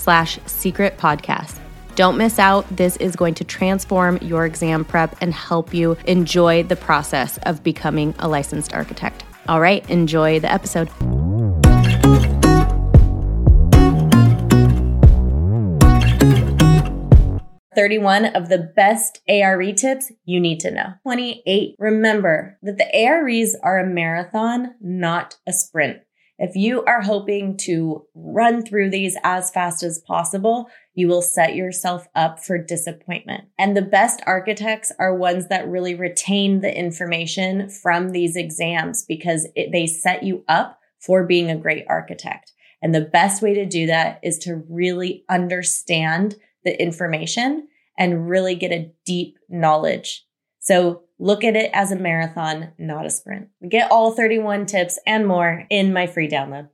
slash secret podcast. Don't miss out. This is going to transform your exam prep and help you enjoy the process of becoming a licensed architect. All right, enjoy the episode. Thirty-one of the best ARE tips you need to know. Twenty-eight. Remember that the AREs are a marathon, not a sprint. If you are hoping to run through these as fast as possible, you will set yourself up for disappointment. And the best architects are ones that really retain the information from these exams because it, they set you up for being a great architect. And the best way to do that is to really understand the information and really get a deep knowledge. So Look at it as a marathon, not a sprint. Get all 31 tips and more in my free download.